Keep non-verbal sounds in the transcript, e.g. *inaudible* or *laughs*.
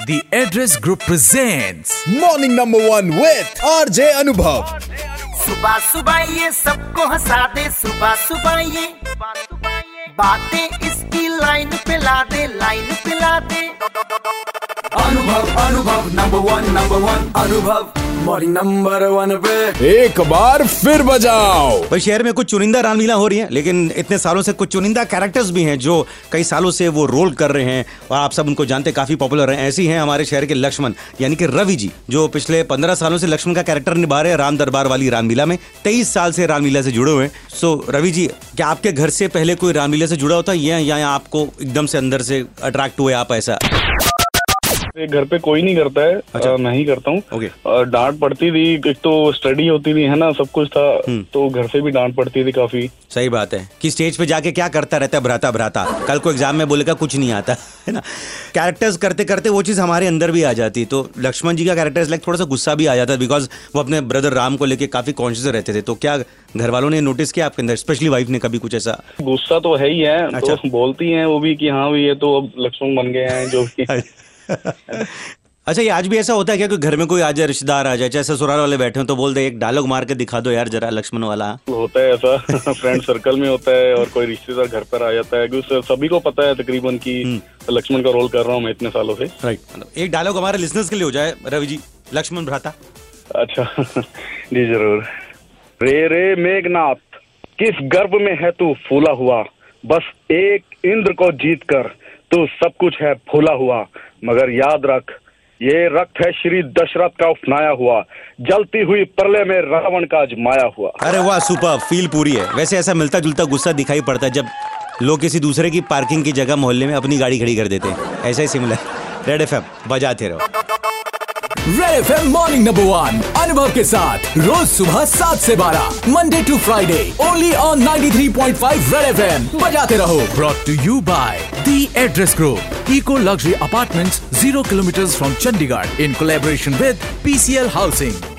The Address Group presents morning number one with RJ Anubhav सुबह सुबह ये सबको हंसा दे सुबह सुबह ये बातें इसकी लाइन पे ला दे लाइन पे ला दे। Anubhav Anubhav number one number one Anubhav morning number one पे। एक बार फिर बजाओ। भाई शहर में कुछ चुनिंदा रामलीला हो रही है लेकिन इतने सालों से कुछ चुनिंदा कैरेक्टर्स भी हैं जो कई सालों से वो रोल कर रहे हैं और आप सब उनको जानते काफ़ी पॉपुलर हैं। ऐसी हैं हमारे शहर के लक्ष्मण यानी कि रवि जी जो पिछले पंद्रह सालों से लक्ष्मण का कैरेक्टर निभा रहे हैं राम दरबार वाली रामलीला में। तेईस साल से रामलीला से जुड़े हुए हैं। सो रवि जी क्या आपके घर से पहले कोई रामलीला से जुड़ा होता है? या आपको एकदम से अंदर से अट्रैक्ट हुए आप ऐसा? घर पे कोई नहीं करता है अच्छा। मैं ही करता हूँ। डांट पड़ती थी एक तो स्टडी होती थी है ना सब कुछ था तो घर से भी डांट पड़ती थी काफ़ी। सही बात है। कि स्टेज पे जाके क्या करता रहता है भ्राता भ्राता। कल को एग्ज़ाम में बोलेगा कुछ नहीं आता *laughs* है ना। कैरेक्टर्स करते करते वो चीज़ हमारे अंदर भी आ जाती। तो लक्ष्मण जी का कैरेक्टर लाइक थोड़ा सा गुस्सा भी आ जाता बिकॉज़ वो अपने ब्रदर राम को लेके काफ़ी कॉन्शियस रहते थे। तो क्या घर वालों ने नोटिस किया आपके अंदर? स्पेशली वाइफ ने कभी कुछ ऐसा? गुस्सा तो है ही है अच्छा। तो बोलती है वो भी की हाँ ये तो अब लक्ष्मण बन गए हैं जो भी। *laughs* *laughs* अच्छा ये आज भी ऐसा होता है क्या? कि घर में कोई आ जाए रिश्तेदार आ जाए चाहे ससुराल वाले बैठे हो तो बोल दे एक डायलॉग मार के दिखा दो यार जरा लक्ष्मण वाला। होता है ऐसा *laughs* फ्रेंड सर्कल में होता है और कोई रिश्तेदार घर पर आ जाता है। क्योंकि सभी को पता है तकरीबन कि लक्ष्मण का रोल कर रहा हूँ मैं इतने सालों से। राइट मतलब एक डायलॉग हमारे लिसनर्स के लिए हो जाए रवि जी लक्ष्मण भ्राता। अच्छा *laughs* जी ज़रूर। रे रे मेघनाथ किस गर्भ में है तू फूला हुआ? बस एक इंद्र को जीत कर तू सब कुछ है फूला हुआ, मगर याद रख, ये रक्त है श्री दशरथ का उपनाया हुआ, जलती हुई परले में रावण का अजमाया हुआ। अरे वाह, सुपर फील पूरी है। वैसे ऐसा मिलता जुलता गुस्सा दिखाई पड़ता है जब लोग किसी दूसरे की पार्किंग की जगह मोहल्ले में अपनी गाड़ी खड़ी कर देते हैं। ऐसा ही सिमिलर रेड एफएम बजाते रहो। Red F M morning number one Anubhav के साथ, रोज सुबह सात से बारह Monday to Friday only on ninety three point five red F M बजाते रहो। Brought to you by the Address Group eco luxury apartment zero kilometre from Chandigarh in collaboration with P C L housing